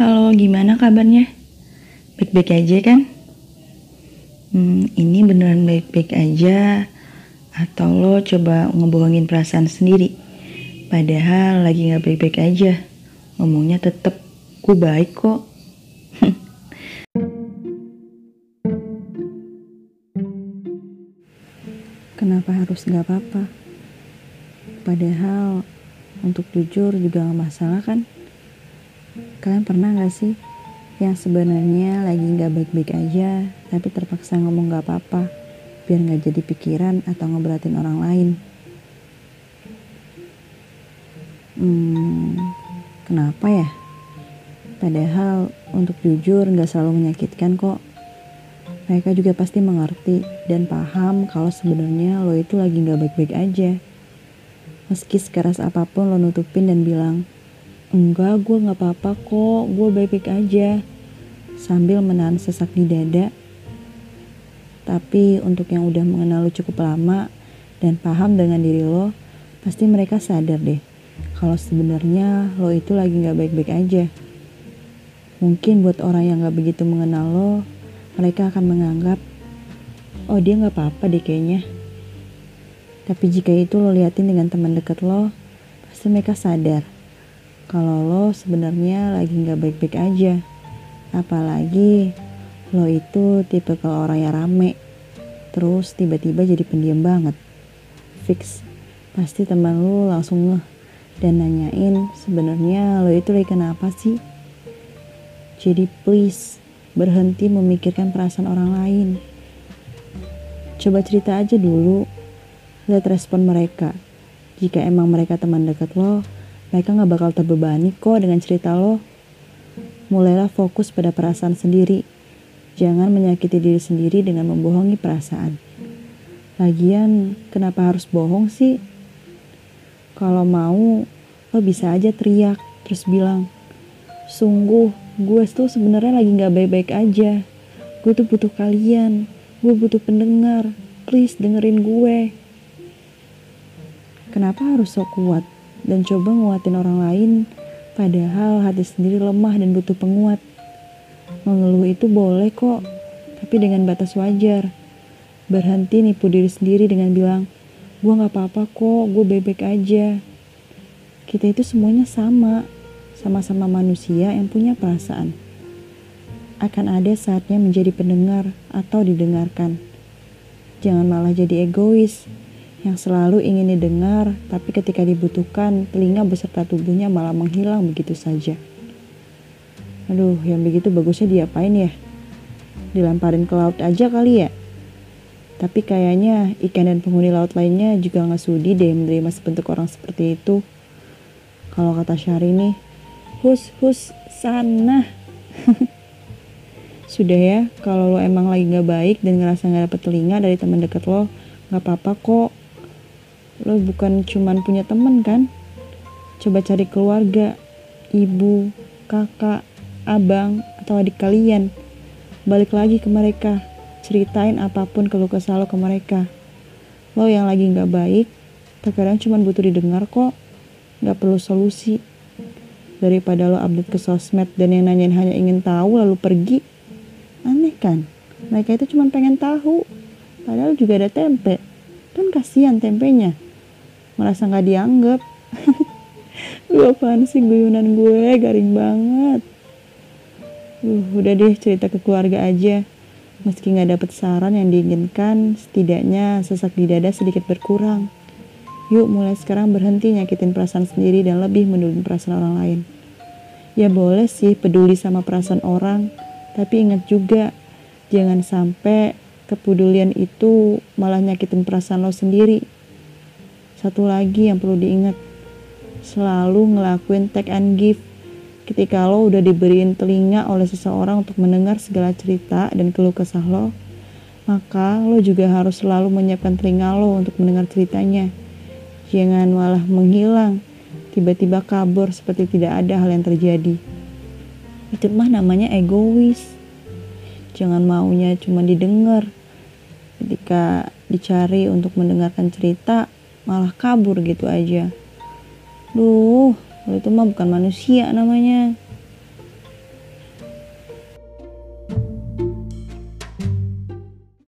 Halo, gimana kabarnya? Baik-baik aja kan? Hmm, ini beneran baik-baik aja atau lo coba ngebohongin perasaan sendiri? Padahal lagi gak baik-baik aja. Ngomongnya tetep, gue baik kok. Kenapa harus gak apa-apa? Padahal untuk jujur juga gak masalah kan? Kalian pernah gak sih yang sebenarnya lagi gak baik-baik aja tapi terpaksa ngomong gak apa-apa biar gak jadi pikiran atau ngeberatin orang lain? Hmm, kenapa ya? Padahal untuk jujur gak selalu menyakitkan kok. Mereka juga pasti mengerti dan paham kalau sebenarnya lo itu lagi gak baik-baik aja. Meski sekeras apa pun lo nutupin dan bilang, enggak gue gak apa-apa kok, gue baik-baik aja. Sambil menahan sesak di dada. Tapi untuk yang udah mengenal lo cukup lama dan paham dengan diri lo, pasti mereka sadar deh kalau sebenarnya lo itu lagi gak baik-baik aja. Mungkin buat orang yang gak begitu mengenal lo, mereka akan menganggap, oh dia gak apa-apa deh kayaknya. Tapi jika itu lo liatin dengan teman dekat lo, pasti mereka sadar kalau lo sebenarnya lagi gak baik-baik aja. Apalagi lo itu tipe kalau orang yang rame, terus tiba-tiba jadi pendiam banget. Fix, pasti teman lo langsung ngeh dan nanyain sebenarnya lo itu lagi kenapa sih? Jadi please berhenti memikirkan perasaan orang lain. Coba cerita aja dulu, lihat respon mereka. Jika emang mereka teman dekat lo, mereka gak bakal terbebani kok dengan cerita lo. Mulailah fokus pada perasaan sendiri. Jangan menyakiti diri sendiri dengan membohongi perasaan. Lagian, kenapa harus bohong sih? Kalau mau, lo bisa aja teriak, terus bilang, Sungguh, gue tuh sebenarnya lagi gak baik-baik aja. Gue tuh butuh kalian, gue butuh pendengar. Please dengerin gue. Kenapa harus sok kuat dan coba nguatin orang lain padahal hati sendiri lemah dan butuh penguat. Mengeluh itu boleh kok, tapi dengan batas wajar. Berhenti nipu diri sendiri dengan bilang, gue gak apa-apa kok, gue baik-baik aja. Kita itu semuanya sama, sama-sama manusia yang punya perasaan. Akan ada saatnya menjadi pendengar atau didengarkan. Jangan malah jadi egois yang selalu ingin didengar, tapi ketika dibutuhkan, telinga beserta tubuhnya malah menghilang begitu saja. Aduh, yang begitu bagusnya diapain ya? Dilemparin ke laut aja kali ya? Tapi kayaknya ikan dan penghuni laut lainnya juga nggak sudi deh menerima sebentuk orang seperti itu. Kalau kata Syahrini, hus hus sana. Sudah ya, kalau lo emang lagi nggak baik dan ngerasa nggak dapet telinga dari teman deket lo, nggak apa-apa kok lo bukan cuman punya temen kan? Coba cari keluarga ibu kakak abang atau adik kalian. Balik lagi ke mereka. Ceritain apa pun keluh kesah lo ke mereka. Lo yang lagi nggak baik terkadang cuma butuh didengar kok. Nggak perlu solusi. Daripada lo update ke sosmed dan yang nanyain hanya ingin tahu lalu pergi. Aneh kan? Mereka itu cuma pengen tahu. Padahal juga ada tempe. Kan kasihan tempenya merasa nggak dianggap. Lu apaan sih guyunan gue? Garing banget. Uh, udah deh cerita ke keluarga aja. Meski nggak dapet saran yang diinginkan setidaknya sesak di dada sedikit berkurang. Yuk mulai sekarang berhenti nyakitin perasaan sendiri dan lebih menulun perasaan orang lain. Ya boleh sih peduli sama perasaan orang. Tapi ingat juga jangan sampai kepedulian itu malah nyakitin perasaan lo sendiri satu lagi yang perlu diingat, selalu ngelakuin take and give. Ketika lo udah diberiin telinga oleh seseorang untuk mendengar segala cerita dan keluh kesah lo, maka lo juga harus selalu menyiapkan telinga lo untuk mendengar ceritanya. Jangan malah menghilang, tiba-tiba kabur seperti tidak ada hal yang terjadi. Itu mah namanya egois. Jangan maunya cuma didengar. Ketika dicari untuk mendengarkan cerita, malah kabur gitu aja. Duh, itu mah bukan manusia namanya.